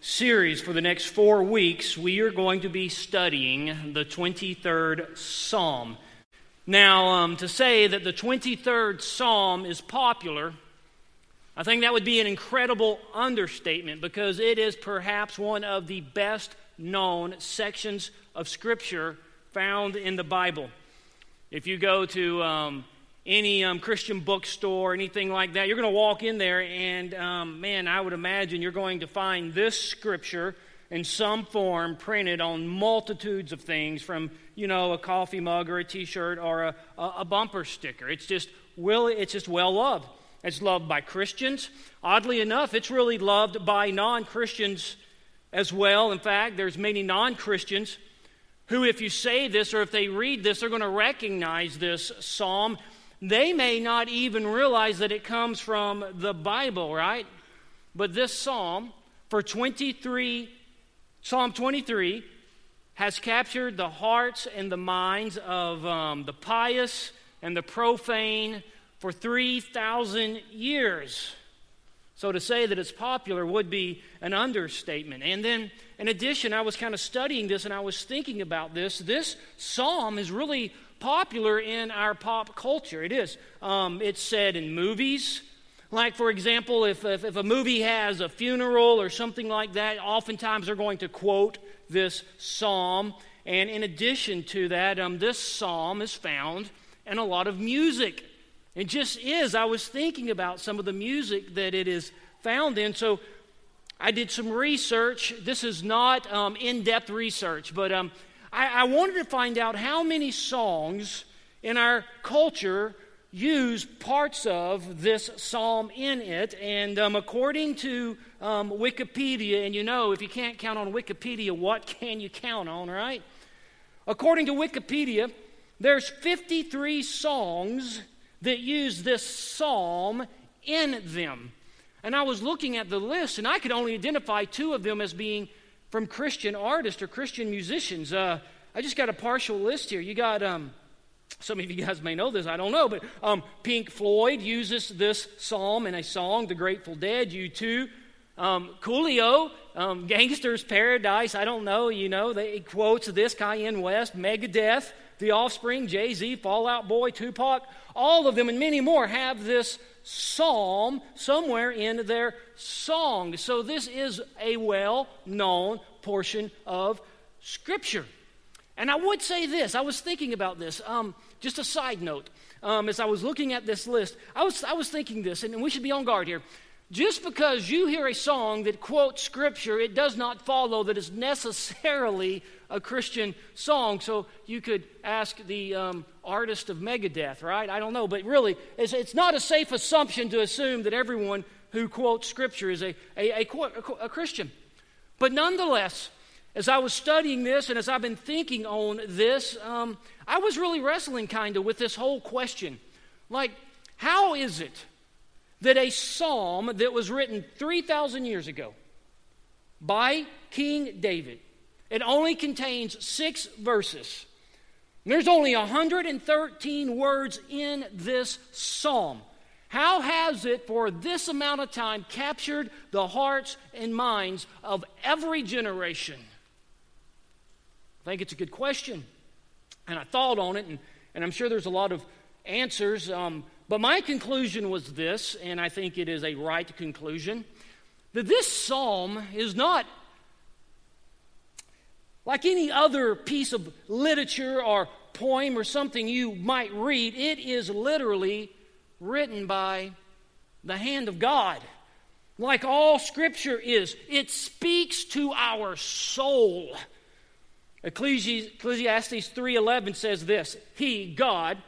series for the next four weeks. We are going to be studying the 23rd Psalm. Now, um, to say that the 23rd Psalm is popular, I think that would be an incredible understatement because it is perhaps one of the best known sections of Scripture found in the Bible. If you go to um, any um, Christian bookstore, anything like that, you're going to walk in there, and um, man, I would imagine you're going to find this scripture in some form printed on multitudes of things from, you know, a coffee mug or a t shirt or a, a, bumper sticker. It's just, well, it's just well loved. It's loved by Christians. Oddly enough, it's really loved by non Christians as well. In fact, there's many non Christians who, if you say this or if they read this, they're going to recognize this psalm they may not even realize that it comes from the Bible, right? But this psalm, for 23, Psalm 23, has captured the hearts and the minds of um, the pious and the profane for 3,000 years. So to say that it's popular would be an understatement. And then, in addition, I was kind of studying this and I was thinking about this. This psalm is really popular in our pop culture. It is. Um, it's said in movies. Like, for example, if, if, if, a movie has a funeral or something like that, oftentimes they're going to quote this psalm. And in addition to that, um, this psalm is found in a lot of music. It just is. I was thinking about some of the music that it is found in. So I did some research. This is not um, in depth research, but um, I, I wanted to find out how many songs in our culture use parts of this psalm in it. And um, according to um, Wikipedia, and you know, if you can't count on Wikipedia, what can you count on, right? According to Wikipedia, there's 53 songs that use this psalm in them. And I was looking at the list, and I could only identify two of them as being from Christian artists or Christian musicians. Uh, I just got a partial list here. You got, um, some of you guys may know this, I don't know, but um, Pink Floyd uses this psalm in a song, The Grateful Dead, U2. Um, Coolio, um, Gangsta's Paradise, I don't know, you know, they quotes this, Kanye West, Megadeth, The Offspring, Jay Z, Fall Out Boy, Tupac, all of them and many more have this psalm somewhere in their song. So this is a well known portion of Scripture. And I would say this I was thinking about this, um, just a side note. Um, as I was looking at this list, I was, I was thinking this, and we should be on guard here. Just because you hear a song that quotes scripture, it does not follow that it's necessarily a Christian song. So you could ask the um, artist of Megadeth, right? I don't know. But really, it's, it's, not a safe assumption to assume that everyone who quotes scripture is a, a, a, a Christian. But nonetheless, as I was studying this and as I've been thinking on this, um, I was really wrestling kind of with this whole question. Like, how is it that a psalm that was written 3,000 years ago by King David, it only contains six verses. There's only 113 words in this psalm. How has it, for this amount of time, captured the hearts and minds of every generation? I think it's a good question. And I thought on it, and, and I'm sure there's a lot of answers. Um, but my conclusion was this, and I think it is a right conclusion that this psalm is not like any other piece of literature or poem or something you might read. It is literally written by the hand of God. Like all scripture is, it speaks to our soul. Ecclesiastes 3:11 says this, he God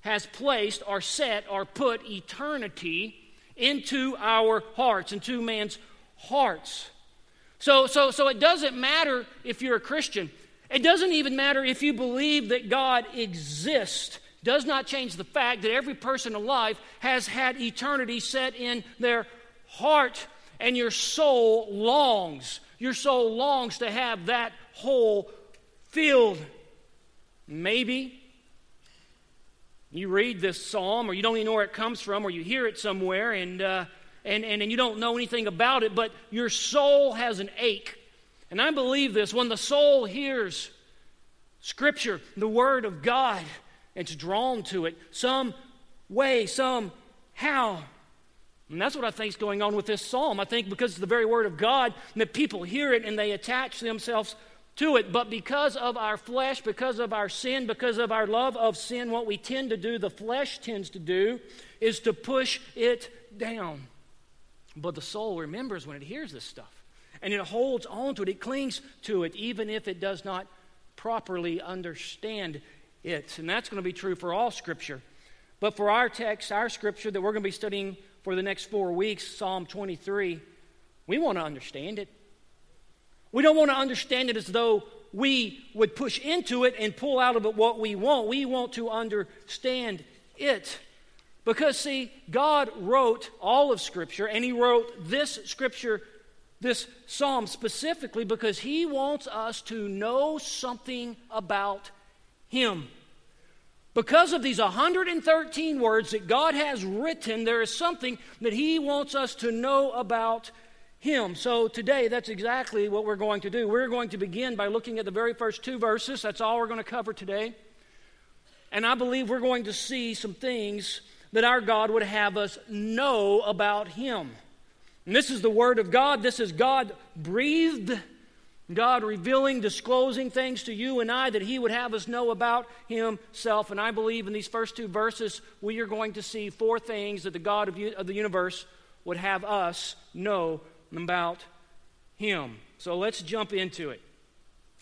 has placed or set or put eternity into our hearts, into man's hearts. So, so, so it doesn't matter if you're a Christian. It doesn't even matter if you believe that God exists. Does not change the fact that every person alive has had eternity set in their heart, and your soul longs. Your soul longs to have that hole filled. Maybe you read this psalm, or you don't even know where it comes from, or you hear it somewhere, and uh, and, and, and you don't know anything about it, but your soul has an ache. And I believe this when the soul hears Scripture, the Word of God, it's drawn to it some way, some how. And that's what I think is going on with this psalm. I think because it's the very Word of God that people hear it and they attach themselves to it. But because of our flesh, because of our sin, because of our love of sin, what we tend to do, the flesh tends to do, is to push it down. But the soul remembers when it hears this stuff. And it holds on to it, it clings to it, even if it does not properly understand it. And that's going to be true for all Scripture. But for our text, our Scripture that we're going to be studying for the next four weeks, Psalm 23, we want to understand it. We don't want to understand it as though we would push into it and pull out of it what we want. We want to understand it. Because, see, God wrote all of Scripture, and He wrote this Scripture, this psalm specifically, because He wants us to know something about Him. Because of these 113 words that God has written, there is something that He wants us to know about Him. So today, that's exactly what we're going to do. We're going to begin by looking at the very first two verses. That's all we're going to cover today. And I believe we're going to see some things that our God would have us know about Him. And this is the Word of God. This is God breathed, God revealing, disclosing things to you and I that He would have us know about Himself. And I believe in these first two verses, we are going to see four things that the God of, of the universe would have us know about Him. So let's jump into it.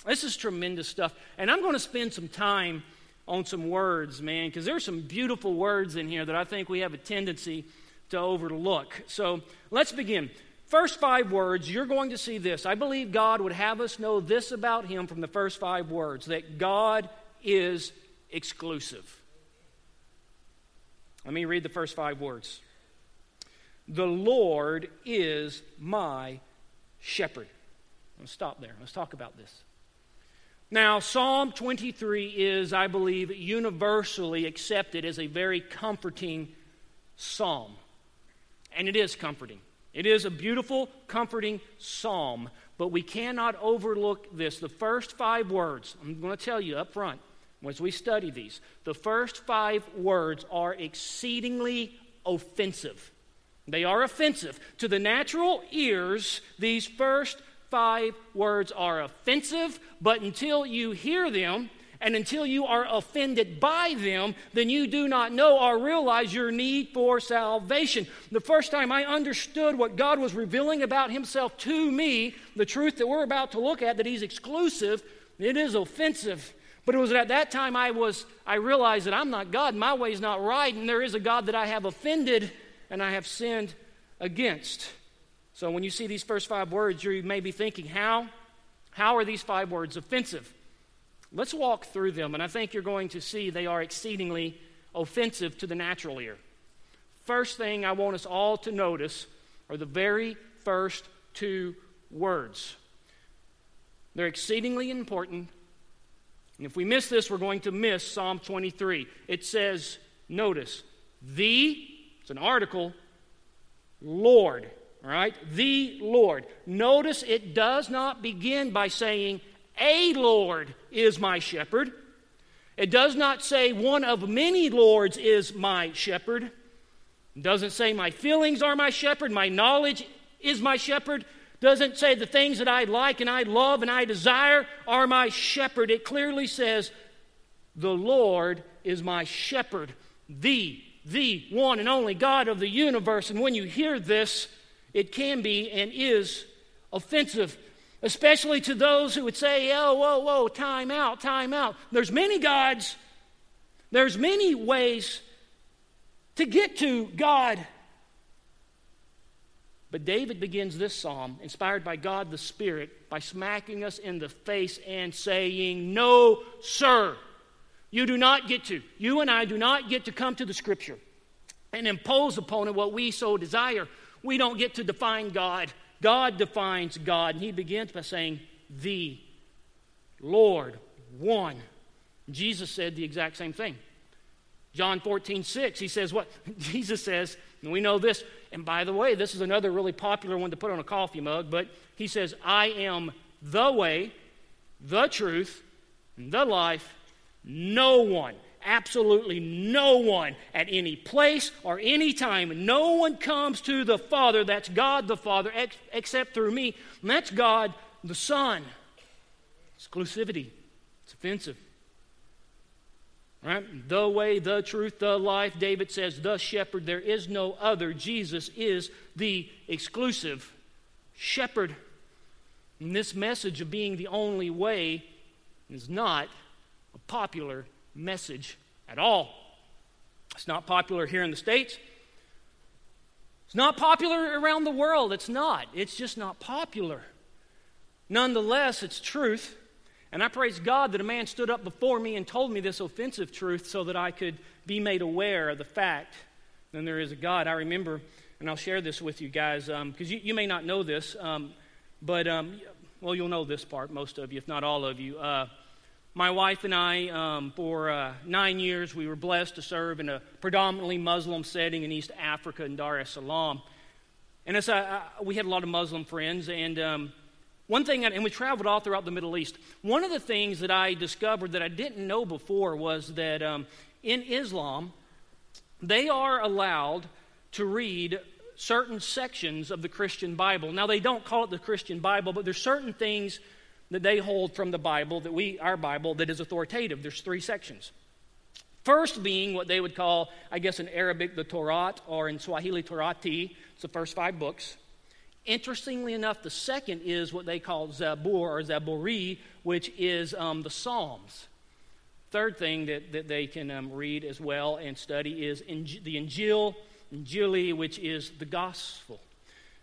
This is tremendous stuff. And I'm going to spend some time on some words, man, because there's some beautiful words in here that I think we have a tendency to overlook. So let's begin. First five words, you're going to see this. I believe God would have us know this about Him from the first five words that God is exclusive. Let me read the first five words. The Lord is my shepherd. Let's stop there. Let's talk about this. Now, Psalm 23 is, I believe, universally accepted as a very comforting psalm. And it is comforting. It is a beautiful, comforting psalm, but we cannot overlook this. The first five words, I'm going to tell you up front as we study these, the first five words are exceedingly offensive. They are offensive. To the natural ears, these first five words are offensive, but until you hear them and until you are offended by them, then you do not know or realize your need for salvation. The first time I understood what God was revealing about Himself to me, the truth that we're about to look at, that He's exclusive, it is offensive. But it was at that time I was I realized that I'm not God, my way is not right, and there is a God that I have offended and I have sinned against. So when you see these first five words, you may be thinking, how? How are these five words offensive? Let's walk through them, and I think you're going to see they are exceedingly offensive to the natural ear. First thing I want us all to notice are the very first two words. They're exceedingly important. And if we miss this, we're going to miss Psalm 23. It says, notice, the, it's an article, Lord. All right? The Lord. Notice it does not begin by saying, A Lord is my shepherd. It does not say, One of many Lords is my shepherd. It doesn't say, My feelings are my shepherd. My knowledge is my shepherd. Doesn't say the things that I like and I love and I desire are my shepherd. It clearly says, The Lord is my shepherd. The, the one and only God of the universe. And when you hear this, it can be and is offensive, especially to those who would say, oh, whoa, whoa, time out, time out. There's many gods, there's many ways to get to God. But David begins this psalm, inspired by God the Spirit, by smacking us in the face and saying, No, sir, you do not get to. You and I do not get to come to the Scripture and impose upon it what we so desire. We don't get to define God. God defines God. And he begins by saying, The Lord, one. Jesus said the exact same thing. John 14, 6, he says what? Jesus says, and we know this, and by the way, this is another really popular one to put on a coffee mug, but he says, I am the way, the truth, and the life. No one, absolutely no one at any place or any time, no one comes to the Father, that's God the Father, ex- except through me. And that's God the Son. Exclusivity. It's offensive. Right? The way, the truth, the life. David says, the shepherd. There is no other. Jesus is the exclusive shepherd. And this message of being the only way is not a popular message at all. It's not popular here in the States. It's not popular around the world. It's not. It's just not popular. Nonetheless, it's truth. And I praise God that a man stood up before me and told me this offensive truth so that I could be made aware of the fact that there is a God. I remember, and I'll share this with you guys, because um, you, you, may not know this, um, but, um, well, you'll know this part, most of you, if not all of you. Uh, my wife and I, um, for uh, nine years, we were blessed to serve in a predominantly Muslim setting in East Africa in Dar es Salaam. And as I, I, we had a lot of Muslim friends, and um, one thing, and we traveled all throughout the Middle East. One of the things that I discovered that I didn't know before was that um, in Islam, they are allowed to read certain sections of the Christian Bible. Now, they don't call it the Christian Bible, but there's certain things that they hold from the Bible, that we, our Bible, that is authoritative. There's three sections. First being what they would call, I guess in Arabic, the Torah, or in Swahili, Torati. It's the first five books. Interestingly enough, the second is what they call Zabur or Zaburi, which is um, the Psalms. Third thing that, that they can um, read as well and study is in, the Injil, Injili, which is the gospel.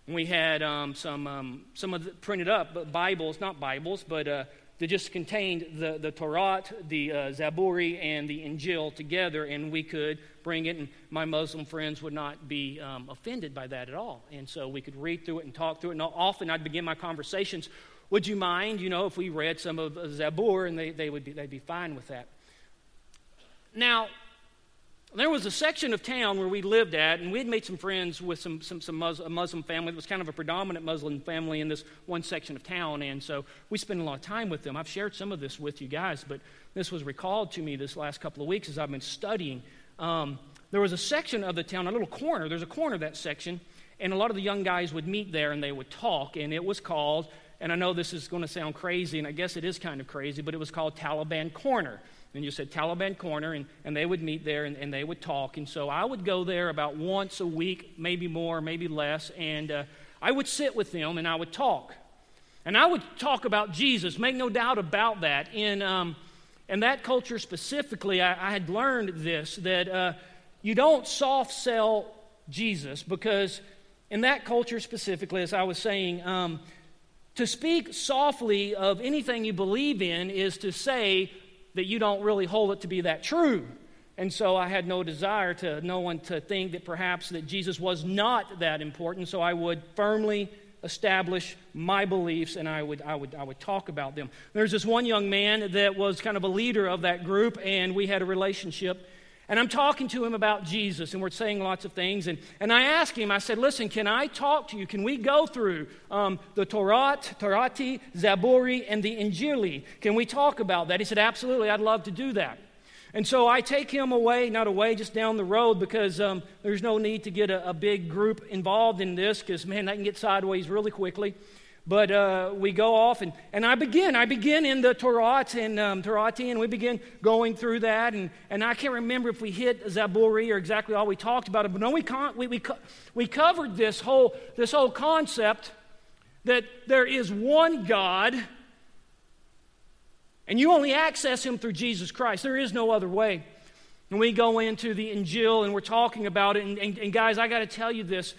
And we had um, some, um, some of the printed up but Bibles, not Bibles, but uh, just contained the, the Torah, the uh, Zaburi, and the Injil together, and we could bring it, and my Muslim friends would not be um, offended by that at all. And so we could read through it and talk through it. And often I'd begin my conversations, would you mind, you know, if we read some of Zabur, and they, they would be, they'd be fine with that. Now, there was a section of town where we lived at, and we had made some friends with some, some, some Muslim, a Muslim family that was kind of a predominant Muslim family in this one section of town, and so we spent a lot of time with them. I've shared some of this with you guys, but this was recalled to me this last couple of weeks as I've been studying. Um, there was a section of the town, a little corner, there's a corner of that section, and a lot of the young guys would meet there and they would talk, and it was called, and I know this is going to sound crazy, and I guess it is kind of crazy, but it was called Taliban Corner and you said Taliban Corner, and, and they would meet there and, and they would talk. And so I would go there about once a week, maybe more, maybe less, and uh, I would sit with them and I would talk. And I would talk about Jesus, make no doubt about that. In, um, in that culture specifically, I, I had learned this that uh, you don't soft sell Jesus because in that culture specifically, as I was saying, um, to speak softly of anything you believe in is to say that you don't really hold it to be that true. And so I had no desire to no one to think that perhaps that Jesus was not that important. So I would firmly establish my beliefs and I would, I would, I would talk about them. There's this one young man that was kind of a leader of that group, and we had a relationship. And I'm talking to him about Jesus, and we're saying lots of things. And, and I asked him, I said, Listen, can I talk to you? Can we go through um, the Torah, Torati, Zaburi, and the Injili? Can we talk about that? He said, Absolutely, I'd love to do that. And so I take him away, not away, just down the road because um, there's no need to get a, a big group involved in this because, man, that can get sideways really quickly. But uh, we go off, and, and I begin. I begin in the Torah and um, Torati, and we begin going through that. And, and I can't remember if we hit Zaburi or exactly all we talked about it, but no, we, con- we, we, co- we covered this whole, this whole concept that there is one God, and you only access Him through Jesus Christ. There is no other way. And we go into the Injil, and we're talking about it. And, and, and guys, I got to tell you this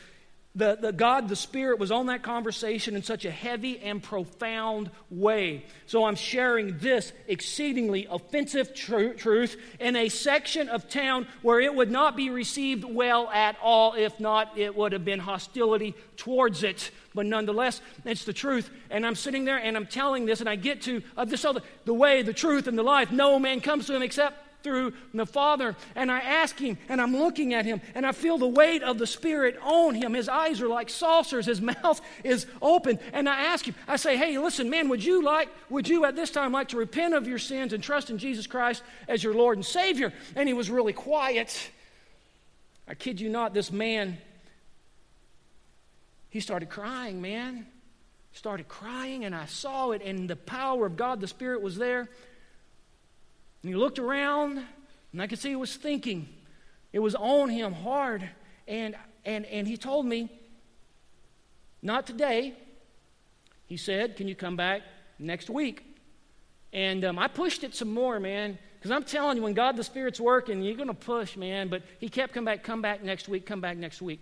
the, the God, the Spirit, was on that conversation in such a heavy and profound way. So I'm sharing this exceedingly offensive tr- truth in a section of town where it would not be received well at all. If not, it would have been hostility towards it. But nonetheless, it's the truth. And I'm sitting there and I'm telling this, and I get to uh, this other, the way, the truth, and the life. No man comes to him except through the Father. And I ask him, and I'm looking at him, and I feel the weight of the Spirit on him. His eyes are like saucers, his mouth is open. And I ask him, I say, Hey, listen, man, would you like, would you at this time like to repent of your sins and trust in Jesus Christ as your Lord and Savior? And he was really quiet. I kid you not, this man, he started crying, man. Started crying, and I saw it, and the power of God, the Spirit was there. And he looked around, and I could see he was thinking. It was on him hard. And, and, and he told me, Not today. He said, Can you come back next week? And um, I pushed it some more, man, because I'm telling you, when God the Spirit's working, you're going to push, man. But he kept coming back, come back next week, come back next week.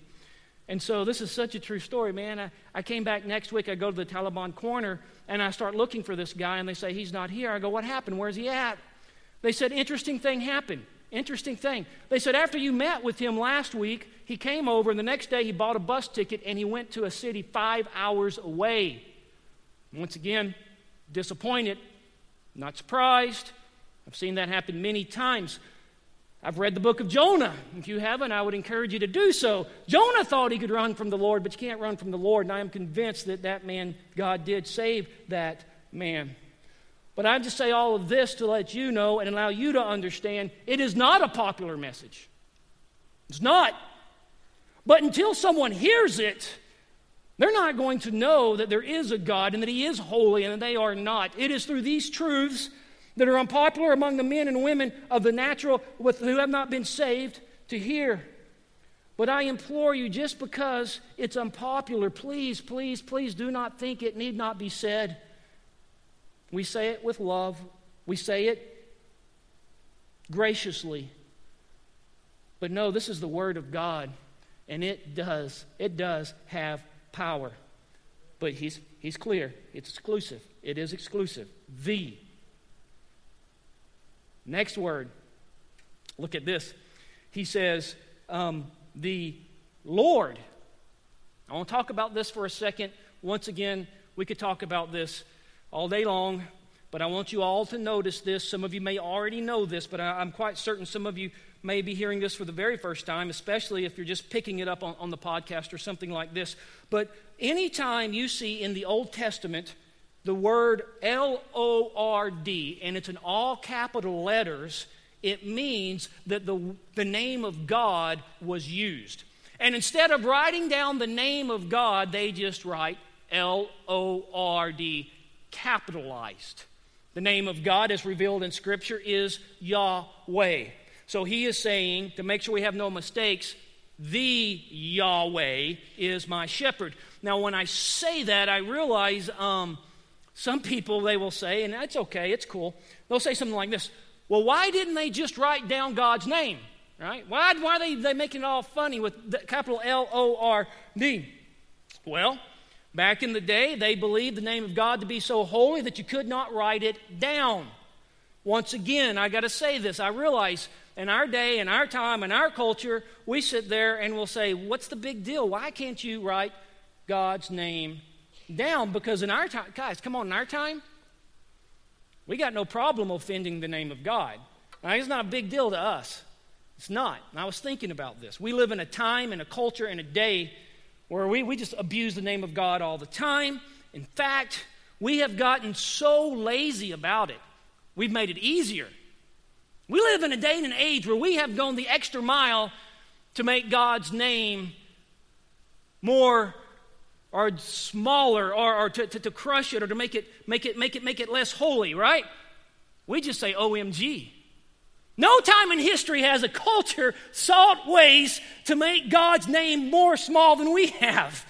And so this is such a true story, man. I, I came back next week. I go to the Taliban corner and I start looking for this guy, and they say, He's not here. I go, What happened? Where's he at? They said, Interesting thing happened. Interesting thing. They said, After you met with him last week, he came over, and the next day he bought a bus ticket and he went to a city five hours away. Once again, disappointed, not surprised. I've seen that happen many times. I've read the book of Jonah. If you haven't, I would encourage you to do so. Jonah thought he could run from the Lord, but you can't run from the Lord, and I am convinced that that man, God did save that man. But I just say all of this to let you know and allow you to understand it is not a popular message. It's not. But until someone hears it, they're not going to know that there is a God and that He is holy and that they are not. It is through these truths that are unpopular among the men and women of the natural with, who have not been saved to hear. But I implore you, just because it's unpopular, please, please, please do not think it need not be said. We say it with love, we say it graciously. But no, this is the Word of God, and it does, it does have power. But he's, he's clear. It's exclusive. It is exclusive. The. Next word. Look at this. He says, um, the Lord. I want to talk about this for a second. Once again, we could talk about this all day long, but I want you all to notice this. Some of you may already know this, but I, am quite certain some of you may be hearing this for the very first time, especially if you're just picking it up on, on the podcast or something like this. But anytime you see in the Old Testament the word L O R D, and it's in all capital letters, it means that the, the name of God was used. And instead of writing down the name of God, they just write L O R D capitalized. The name of God, as revealed in Scripture, is Yahweh. So he is saying, to make sure we have no mistakes, the Yahweh is my shepherd. Now, when I say that, I realize um, some people, they will say, and that's okay, it's cool, they'll say something like this Well, why didn't they just write down God's name? Right? Why, why are they, they making it all funny with the capital L O R D? Well, Back in the day, they believed the name of God to be so holy that you could not write it down. Once again, I got to say this. I realize in our day, in our time, in our culture, we sit there and we'll say, What's the big deal? Why can't you write God's name down? Because in our time, guys, come on, in our time, we got no problem offending the name of God. Now, it's not a big deal to us. It's not. And I was thinking about this. We live in a time and a culture and a day where we, we just abuse the name of God all the time. In fact, we have gotten so lazy about it, we've made it easier. We live in a day and an age where we have gone the extra mile to make God's name more or smaller or, or to, to, to, crush it or to make it, make, it, make, it, make it less holy, right? We just say OMG. No time in history has a culture sought ways to make God's name more small than we have.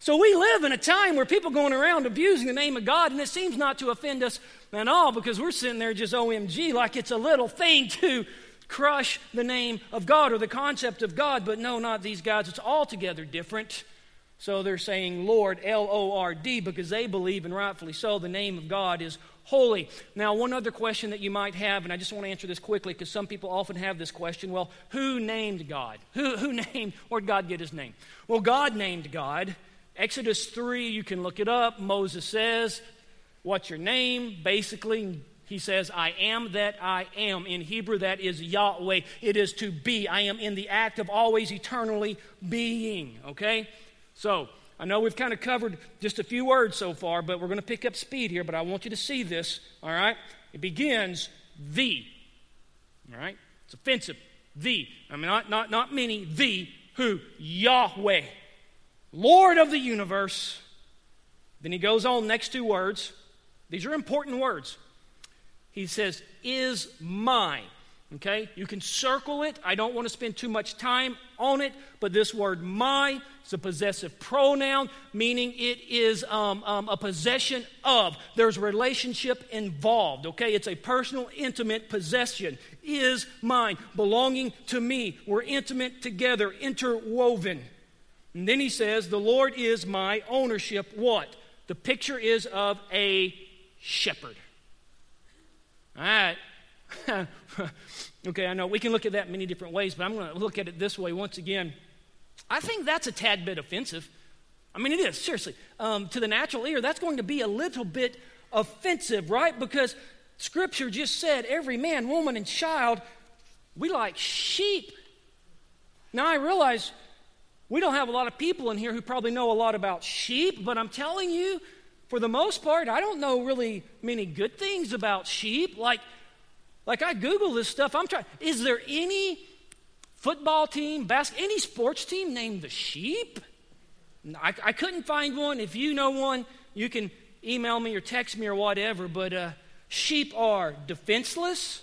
So we live in a time where people going around abusing the name of God, and it seems not to offend us at all because we're sitting there just OMG like it's a little thing to crush the name of God or the concept of God. But no, not these guys. It's altogether different. So they're saying Lord, L O R D, because they believe, and rightfully so, the name of God is holy. Now, one other question that you might have, and I just want to answer this quickly because some people often have this question well, who named God? Who, who named, where did God get his name? Well, God named God. Exodus 3, you can look it up. Moses says, What's your name? Basically, he says, I am that I am. In Hebrew, that is Yahweh. It is to be. I am in the act of always eternally being. Okay? So, I know we've kind of covered just a few words so far, but we're going to pick up speed here. But I want you to see this, all right? It begins the. All right? It's offensive. The. I mean, not, not, not many. The. Who? Yahweh. Lord of the universe. Then he goes on, next two words. These are important words. He says, is mine. Okay? You can circle it. I don't want to spend too much time on it, but this word my is a possessive pronoun, meaning it is um, um, a possession of. There's relationship involved. Okay? It's a personal, intimate possession. Is mine, belonging to me. We're intimate together, interwoven. And then he says, The Lord is my ownership. What? The picture is of a shepherd. All right. okay, I know we can look at that many different ways, but I'm going to look at it this way once again. I think that's a tad bit offensive. I mean, it is, seriously. Um, to the natural ear, that's going to be a little bit offensive, right? Because Scripture just said every man, woman, and child, we like sheep. Now, I realize we don't have a lot of people in here who probably know a lot about sheep, but I'm telling you, for the most part, I don't know really many good things about sheep. Like, like I Google this stuff. I'm trying. Is there any football team, bas- any sports team named the Sheep? I, I, couldn't find one. If you know one, you can email me or text me or whatever. But uh, sheep are defenseless.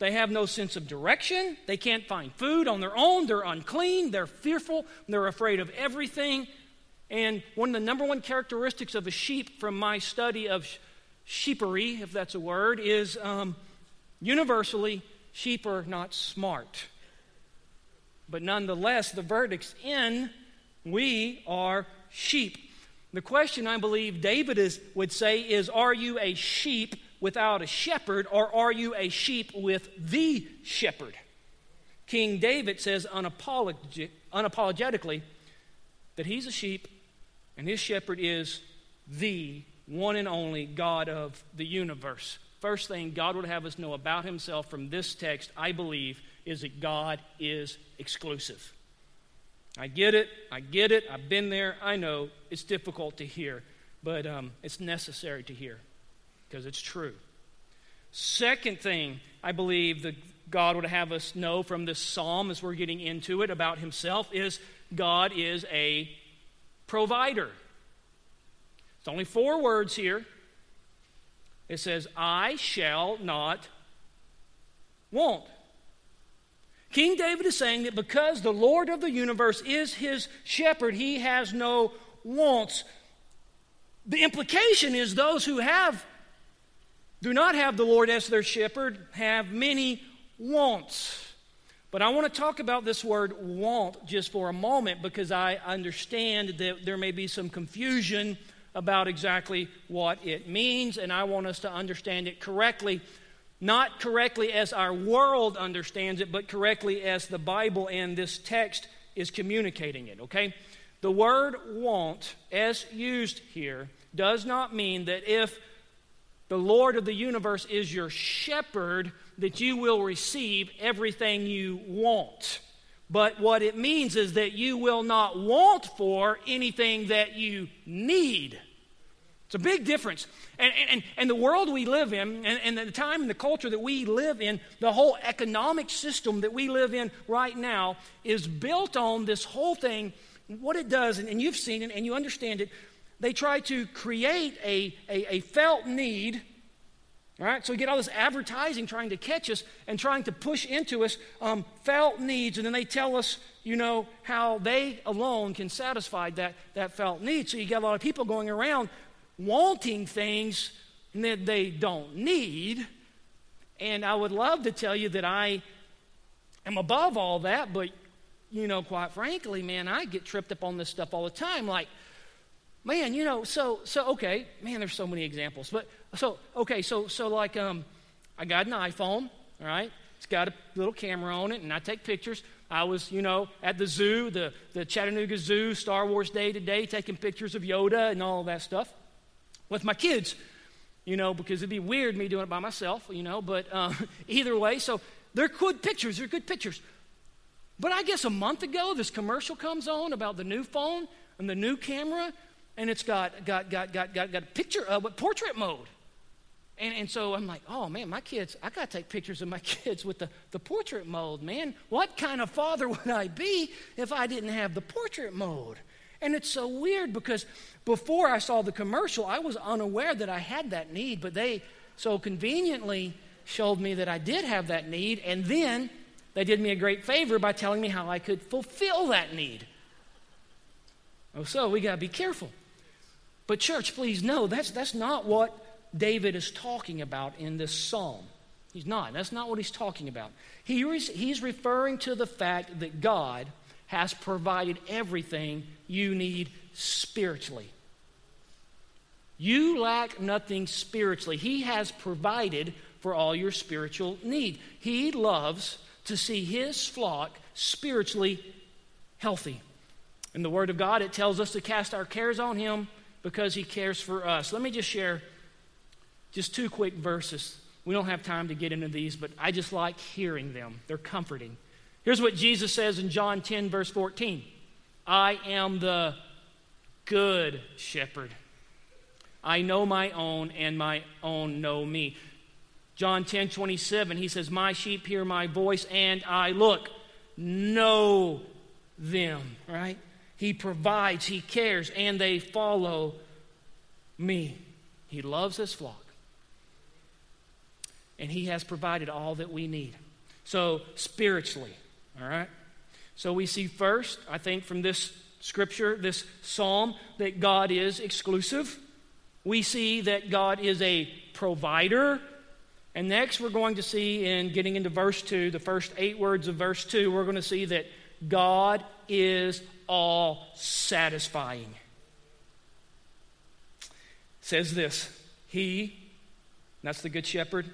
They have no sense of direction. They can't find food on their own. They're unclean. They're fearful. They're afraid of everything. And one of the number one characteristics of a sheep from my study of sheepery, if that's a word, is um, Universally, sheep are not smart. But nonetheless, the verdict's in we are sheep. The question I believe David is, would say is Are you a sheep without a shepherd, or are you a sheep with the shepherd? King David says unapolog- unapologetically that he's a sheep and his shepherd is the one and only God of the universe. First thing God would have us know about himself from this text, I believe, is that God is exclusive. I get it. I get it. I've been there. I know it's difficult to hear, but um, it's necessary to hear because it's true. Second thing I believe that God would have us know from this psalm as we're getting into it about himself is God is a provider. It's only four words here. It says, I shall not want. King David is saying that because the Lord of the universe is his shepherd, he has no wants. The implication is those who have do not have the Lord as their shepherd have many wants. But I want to talk about this word want just for a moment because I understand that there may be some confusion about exactly what it means, and I want us to understand it correctly. Not correctly as our world understands it, but correctly as the Bible and this text is communicating it, okay? The word want, as used here, does not mean that if the Lord of the universe is your shepherd, that you will receive everything you want. But what it means is that you will not want for anything that you need. It's a big difference. And, and, and the world we live in, and, and the time and the culture that we live in, the whole economic system that we live in right now is built on this whole thing. What it does, and, and you've seen it and you understand it, they try to create a, a, a felt need all right, so we get all this advertising trying to catch us and trying to push into us um, felt needs, and then they tell us, you know, how they alone can satisfy that, that felt need. So you get a lot of people going around wanting things that they don't need. And I would love to tell you that I am above all that, but you know, quite frankly, man, I get tripped up on this stuff all the time. Like, man, you know, so so okay, man, there's so many examples. But so okay, so so like um I got an iPhone, all right? It's got a little camera on it, and I take pictures. I was, you know, at the zoo, the, the Chattanooga Zoo, Star Wars Day today, taking pictures of Yoda and all that stuff with my kids, you know, because it'd be weird me doing it by myself, you know, but uh, either way, so they're good pictures, they're good pictures. But I guess a month ago, this commercial comes on about the new phone and the new camera, and it's got, got, got, got, got, got a picture of it, portrait mode. And, and so I'm like, oh man, my kids, I got to take pictures of my kids with the, the portrait mode, man. What kind of father would I be if I didn't have the portrait mode? And it's so weird because before I saw the commercial, I was unaware that I had that need, but they so conveniently showed me that I did have that need, and then they did me a great favor by telling me how I could fulfill that need. Oh, so we got to be careful. But, church, please know that's, that's not what David is talking about in this psalm. He's not. That's not what he's talking about. He he's referring to the fact that God has provided everything you need spiritually. You lack nothing spiritually. He has provided for all your spiritual need. He loves to see his flock spiritually healthy. In the Word of God, it tells us to cast our cares on him because he cares for us. Let me just share just two quick verses. We don't have time to get into these, but I just like hearing them. They're comforting. Here's what Jesus says in John 10, verse 14 I am the good shepherd. I know my own, and my own know me. John 10, 27, he says, My sheep hear my voice, and I look, know them, right? He provides, he cares, and they follow me. He loves his flock and He has provided all that we need. So, spiritually, all right? So, we see first, I think, from this scripture, this psalm, that God is exclusive. We see that God is a provider. And next, we're going to see, in getting into verse 2, the first eight words of verse 2, we're going to see that God is all satisfying. It says this He, that's the Good Shepherd,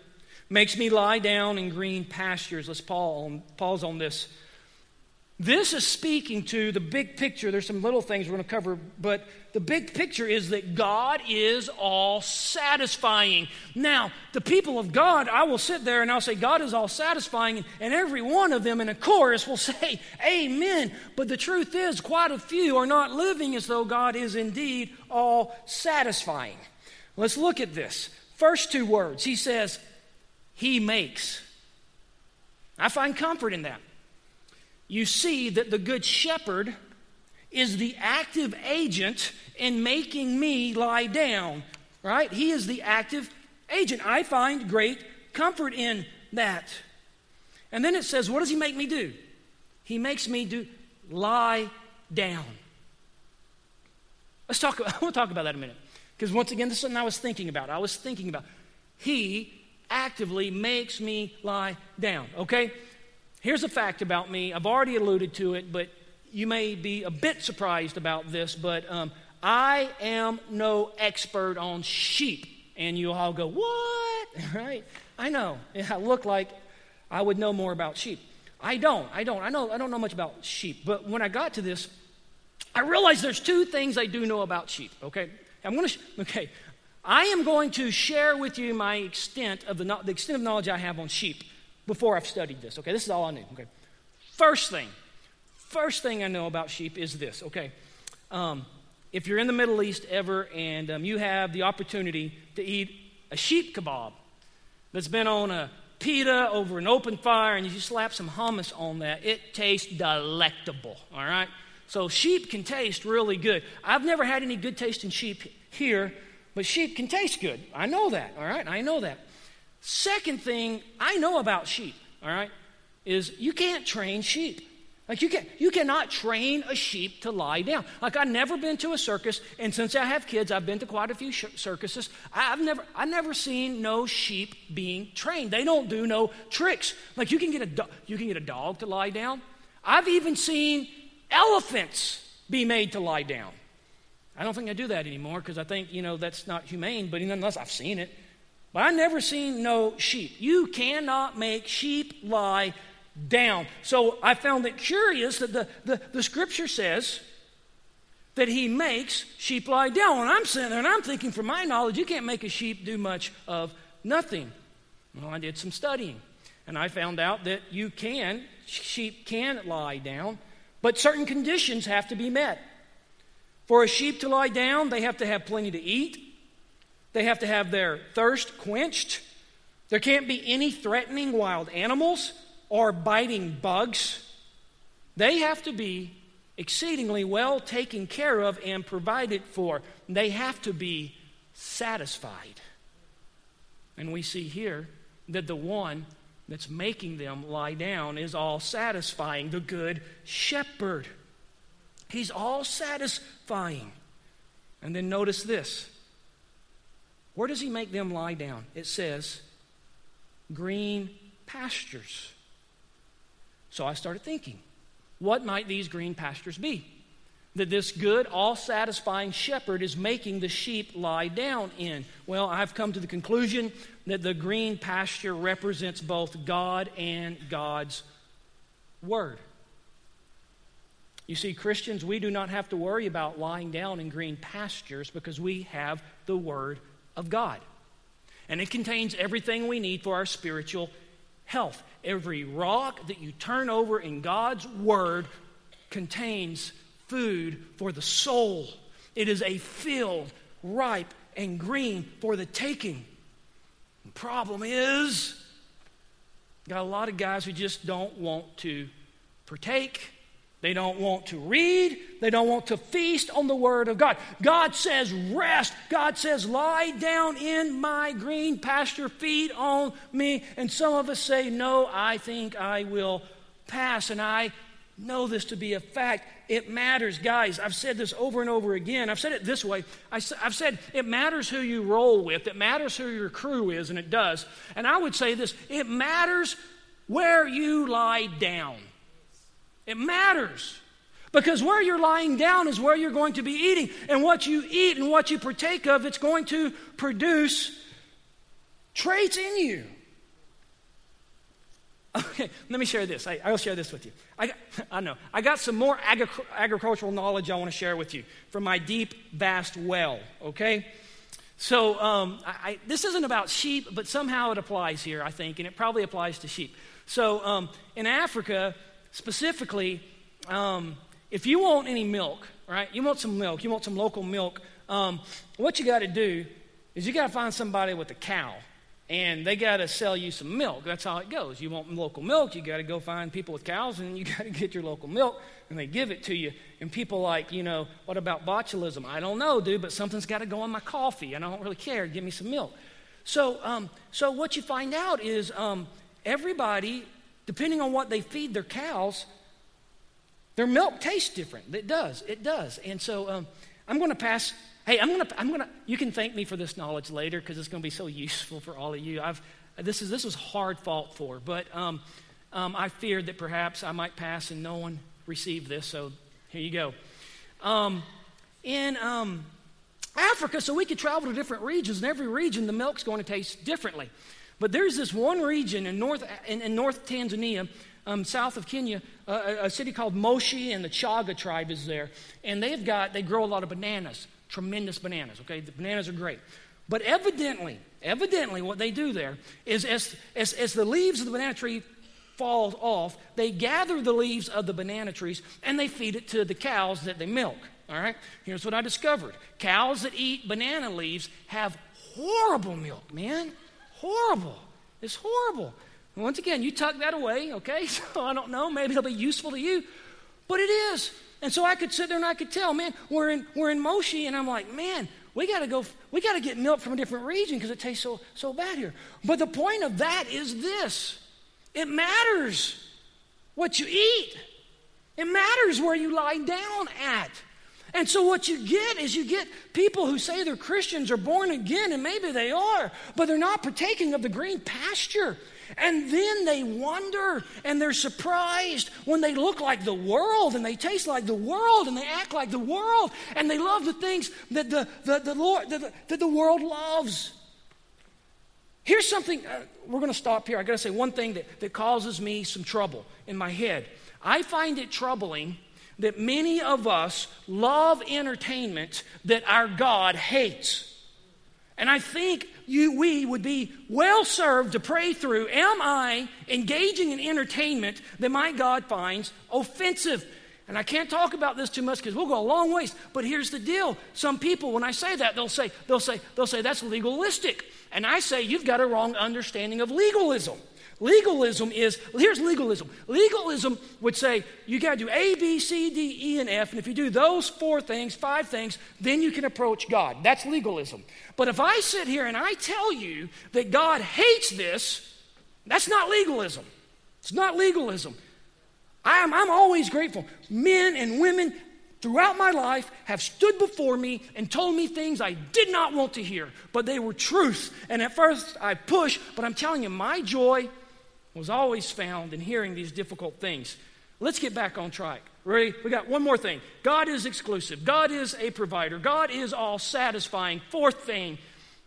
makes me lie down in green pastures. Let's pause on this. This is speaking to the big picture. There's some little things we're going to cover, but the big picture is that God is all satisfying. Now, the people of God, I will sit there and I'll say, God is all satisfying, and every one of them in a chorus will say, Amen. But the truth is, quite a few are not living as though God is indeed all satisfying. Let's look at this. First two words. He says, he makes. I find comfort in that. You see that the Good Shepherd is the active agent in making me lie down, right? He is the active agent. I find great comfort in that. And then it says, what does he make me do? He makes me do lie down. Let's talk. I want to talk about that a minute. Because once again, this is something I was thinking about. I was thinking about. He actively makes me lie down. Okay? Here's a fact about me. I've already alluded to it, but you may be a bit surprised about this, but um, I am no expert on sheep. And you all go, What? Right? I know. I look like I would know more about sheep. I don't. I don't. I know I don't know much about sheep. But when I got to this, I realized there's two things I do know about sheep. Okay? I'm going to okay. I am going to share with you my extent of the, the extent of knowledge I have on sheep before I've studied this. Okay, this is all I knew. Okay, first thing, first thing I know about sheep is this. Okay, um, if you're in the Middle East ever and um, you have the opportunity to eat a sheep kebab that's been on a pita over an open fire and you slap some hummus on that, it tastes delectable. All right. So sheep can taste really good. I've never had any good tasting sheep here but sheep can taste good. I know that, all right? I know that. Second thing I know about sheep, all right, is you can't train sheep. Like you can you cannot train a sheep to lie down. Like I've never been to a circus, and since I have kids, I've been to quite a few sh- circuses. I've never I've never seen no sheep being trained. They don't do no tricks. Like you can get a do- you can get a dog to lie down. I've even seen elephants be made to lie down. I don't think I do that anymore because I think, you know, that's not humane, but nonetheless, I've seen it. But I never seen no sheep. You cannot make sheep lie down. So I found it curious that the, the, the scripture says that he makes sheep lie down. And I'm sitting there and I'm thinking, from my knowledge, you can't make a sheep do much of nothing. Well, I did some studying. And I found out that you can, sheep can lie down, but certain conditions have to be met. For a sheep to lie down, they have to have plenty to eat, they have to have their thirst quenched. There can't be any threatening wild animals or biting bugs. They have to be exceedingly well taken care of and provided for. They have to be satisfied. And we see here that the one that's making them lie down is all satisfying, the good shepherd. He's all satisfying. And then notice this. Where does he make them lie down? It says, green pastures. So I started thinking, what might these green pastures be? that this good, all satisfying shepherd is making the sheep lie down in? Well, I've come to the conclusion that the green pasture represents both God and God's Word. You see, Christians, we do not have to worry about lying down in green pastures because we have the Word of God. And it contains everything we need for our spiritual health. Every rock that you turn over in God's Word contains food for the soul. It is a field ripe and green for the taking. The problem is, got a lot of guys who just don't want to partake. They don't want to read. They don't want to feast on the Word of God. God says, rest. God says, lie down in my green pasture, feed on me. And some of us say, no, I think I will pass. And I know this to be a fact. It matters, guys. I've said this over and over again. I've said it this way I, have said it matters who you roll with, it matters who your crew is, and it does. And I would say this it matters where you lie down. It matters. Because where you're lying down is where you're going to be eating. And what you eat and what you partake of, it's going to produce traits in you. Okay, let me share this. I, will share this with you. I, I know. I got some more agri- agricultural knowledge I want to share with you from my deep, vast well, okay? So, um, I, I, this isn't about sheep, but somehow it applies here, I think, and it probably applies to sheep. So, um, in Africa, specifically, um, if you want any milk, right, you want some milk, you want some local milk, um, what you got to do is you got to find somebody with a cow and they got to sell you some milk. That's how it goes. You want local milk, you got to go find people with cows, and you got to get your local milk, and they give it to you. And people like, you know, what about botulism? I don't know, dude, but something's got to go in my coffee, and I don't really care. Give me some milk. So, um, so what you find out is um, everybody, depending on what they feed their cows, their milk tastes different. It does. It does. And so um, I'm going to pass Hey, I'm gonna, I'm gonna, you can thank me for this knowledge later because it's gonna be so useful for all of you. I've, this is, this was hard fought for, but um, um, I feared that perhaps I might pass and no one received this, so here you go. Um, in um, Africa, so we could travel to different regions, and every region the milk's going to taste differently. But there's this one region in North, in, in North Tanzania, um, south of Kenya, uh, a, a city called Moshi, and the Chaga tribe is there. And they've got, they grow a lot of bananas tremendous bananas, okay? The bananas are great. But evidently, evidently, what they do there is as, as, as the leaves of the banana tree fall off, they gather the leaves of the banana trees and they feed it to the cows that they milk. All right? Here's what I discovered cows that eat banana leaves have horrible milk, man. Horrible. It's horrible. Once again, you tuck that away, okay? So I don't know, maybe it'll be useful to you, but it is. And so I could sit there and I could tell, man, we're in, we're in Moshi, and I'm like, man, we got to go, we got to get milk from a different region because it tastes so, so bad here. But the point of that is this it matters what you eat, it matters where you lie down at. And so, what you get is you get people who say they're Christians or born again, and maybe they are, but they're not partaking of the green pasture. And then they wonder and they're surprised when they look like the world and they taste like the world and they act like the world and they love the things that the, the, the Lord that the, that the world loves. Here's something, uh, we're going to stop here. I got to say one thing that, that causes me some trouble in my head. I find it troubling that many of us love entertainment that our God hates. And I think you, we would be well served to pray through Am I engaging in entertainment that my God finds offensive? And I can't talk about this too much because we'll go a long ways. But here's the deal. Some people, when I say that, they'll say, they'll say, they'll say that's legalistic. And I say, you've got a wrong understanding of legalism. Legalism is, here's legalism. Legalism would say you got to do A, B, C, D, E, and F. And if you do those four things, five things, then you can approach God. That's legalism. But if I sit here and I tell you that God hates this, that's not legalism. It's not legalism. I'm, I'm always grateful. Men and women throughout my life have stood before me and told me things I did not want to hear, but they were truth. And at first I pushed, but I'm telling you, my joy was always found in hearing these difficult things. Let's get back on track. Ready? We got one more thing. God is exclusive. God is a provider. God is all satisfying. Fourth thing,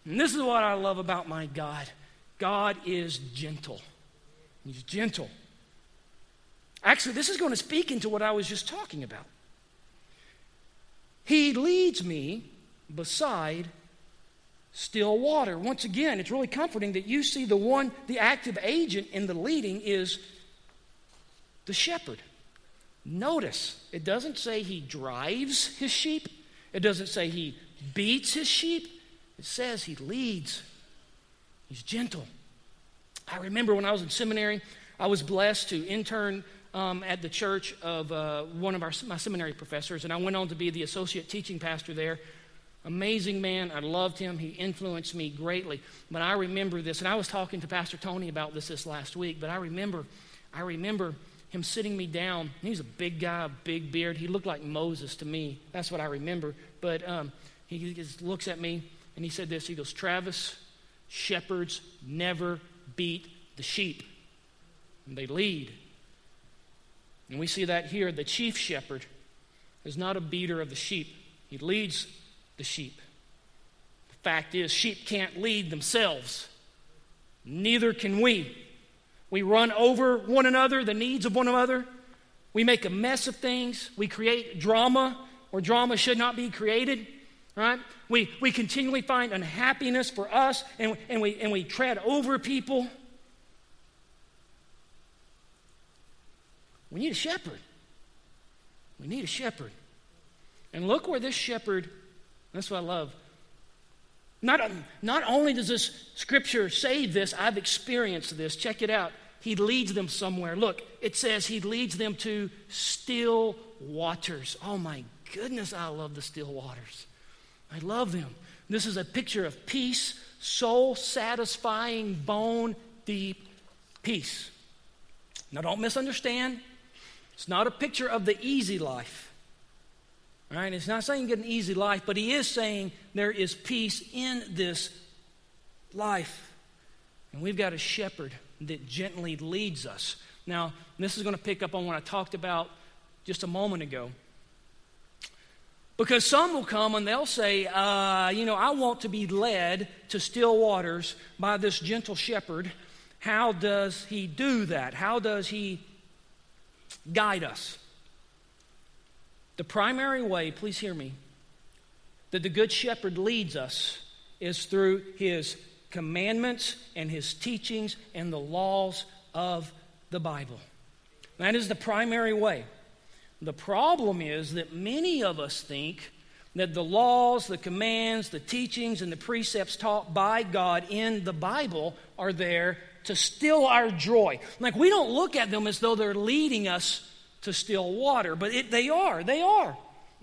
and this is what I love about my God God is gentle. He's gentle. Actually, this is going to speak into what I was just talking about. He leads me beside still water. Once again, it's really comforting that you see the one, the active agent in the leading is the shepherd. Notice, it doesn't say he drives his sheep, it doesn't say he beats his sheep, it says he leads. He's gentle. I remember when I was in seminary, I was blessed to intern um, at the church of uh, one of our, my seminary professors, and I went on to be the associate teaching pastor there. Amazing man. I loved him. He influenced me greatly. But I remember this, and I was talking to Pastor Tony about this this last week, but I remember, I remember him sitting me down. He's a big guy, big beard. He looked like Moses to me. That's what I remember. But um, he just looks at me and he said this. He goes, Travis, shepherds never beat the sheep. And they lead. And we see that here. The chief shepherd is not a beater of the sheep, he leads the sheep. The fact is, sheep can't lead themselves, neither can we. We run over one another, the needs of one another. We make a mess of things. We create drama where drama should not be created. Right? We, we continually find unhappiness for us and, and, we, and we tread over people. We need a shepherd. We need a shepherd. And look where this shepherd, that's what I love. Not, not only does this scripture say this, I've experienced this. Check it out. He leads them somewhere. Look, it says he leads them to still waters. Oh my goodness, I love the still waters. I love them. This is a picture of peace, soul satisfying, bone deep peace. Now, don't misunderstand. It's not a picture of the easy life. All right? It's not saying get an easy life, but he is saying there is peace in this life. And we've got a shepherd that gently leads us. Now, this is going to pick up on what I talked about just a moment ago. Because some will come and they'll say, uh, you know, I want to be led to still waters by this gentle shepherd. How does he do that? How does he guide us. The primary way, please hear me, that the Good Shepherd leads us is through his commandments and his teachings and the laws of the Bible. That is the primary way. The problem is that many of us think that the laws, the commands, the teachings, and the precepts taught by God in the Bible are there to still our joy. Like we don't look at them as though they're leading us to still water, but it, they are. They are.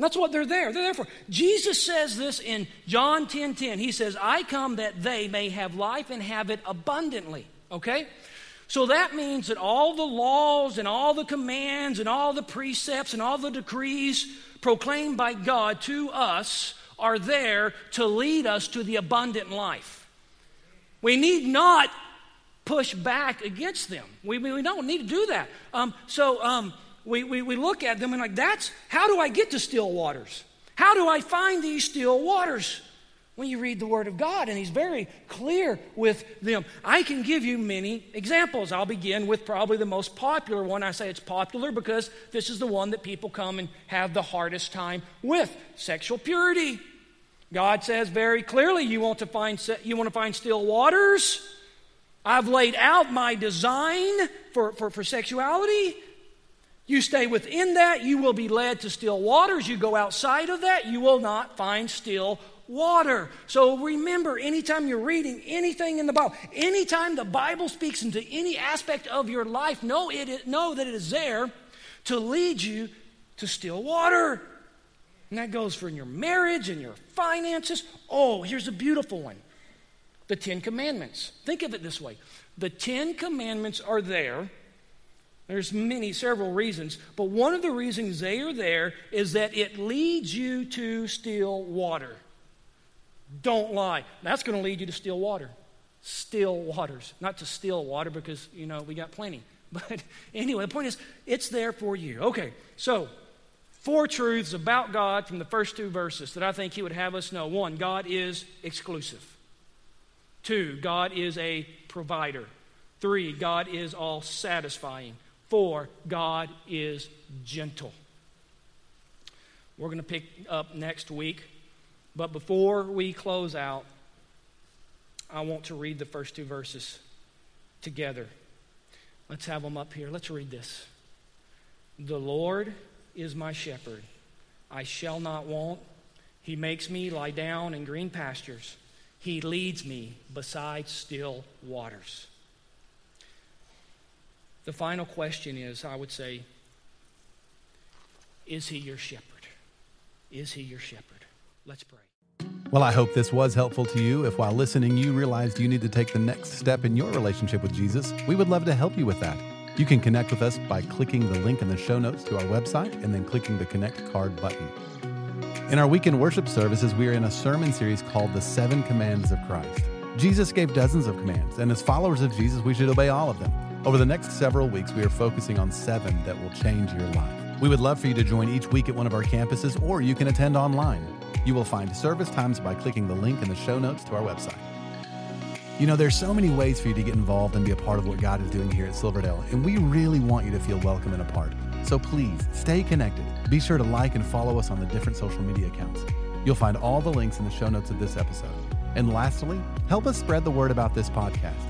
And that's what they're there. They're there for. Jesus says this in John 10 10. He says, I come that they may have life and have it abundantly. Okay? So that means that all the laws and all the commands and all the precepts and all the decrees proclaimed by God to us are there to lead us to the abundant life. We need not push back against them. We, we don't need to do that. Um, so um, we, we, we look at them and like, that's how do I get to still waters? How do I find these still waters? When you read the Word of God, and He's very clear with them. I can give you many examples. I'll begin with probably the most popular one. I say it's popular because this is the one that people come and have the hardest time with sexual purity. God says very clearly, you want to find, you want to find still waters? I've laid out my design for, for, for sexuality. You stay within that, you will be led to still waters. You go outside of that, you will not find still water. So remember, anytime you're reading anything in the Bible, anytime the Bible speaks into any aspect of your life, know, it, know that it is there to lead you to still water. And that goes for in your marriage and your finances. Oh, here's a beautiful one the Ten Commandments. Think of it this way the Ten Commandments are there. There's many, several reasons, but one of the reasons they are there is that it leads you to still water. Don't lie. That's going to lead you to still water. Still waters. Not to still water because, you know, we got plenty. But anyway, the point is, it's there for you. Okay, so four truths about God from the first two verses that I think He would have us know. One, God is exclusive. Two, God is a provider. Three, God is all satisfying. Four, God is gentle. We're going to pick up next week but before we close out, I want to read the first two verses together. Let's have them up here. Let's read this. The Lord is my shepherd. I shall not want. He makes me lie down in green pastures. He leads me beside still waters. The final question is I would say, is he your shepherd? Is he your shepherd? Let's pray. Well, I hope this was helpful to you. If while listening you realized you need to take the next step in your relationship with Jesus, we would love to help you with that. You can connect with us by clicking the link in the show notes to our website and then clicking the Connect card button. In our weekend worship services, we are in a sermon series called The Seven Commands of Christ. Jesus gave dozens of commands, and as followers of Jesus, we should obey all of them. Over the next several weeks, we are focusing on seven that will change your life. We would love for you to join each week at one of our campuses, or you can attend online. You will find service times by clicking the link in the show notes to our website. You know, there's so many ways for you to get involved and be a part of what God is doing here at Silverdale, and we really want you to feel welcome and a part. So please stay connected. Be sure to like and follow us on the different social media accounts. You'll find all the links in the show notes of this episode. And lastly, help us spread the word about this podcast.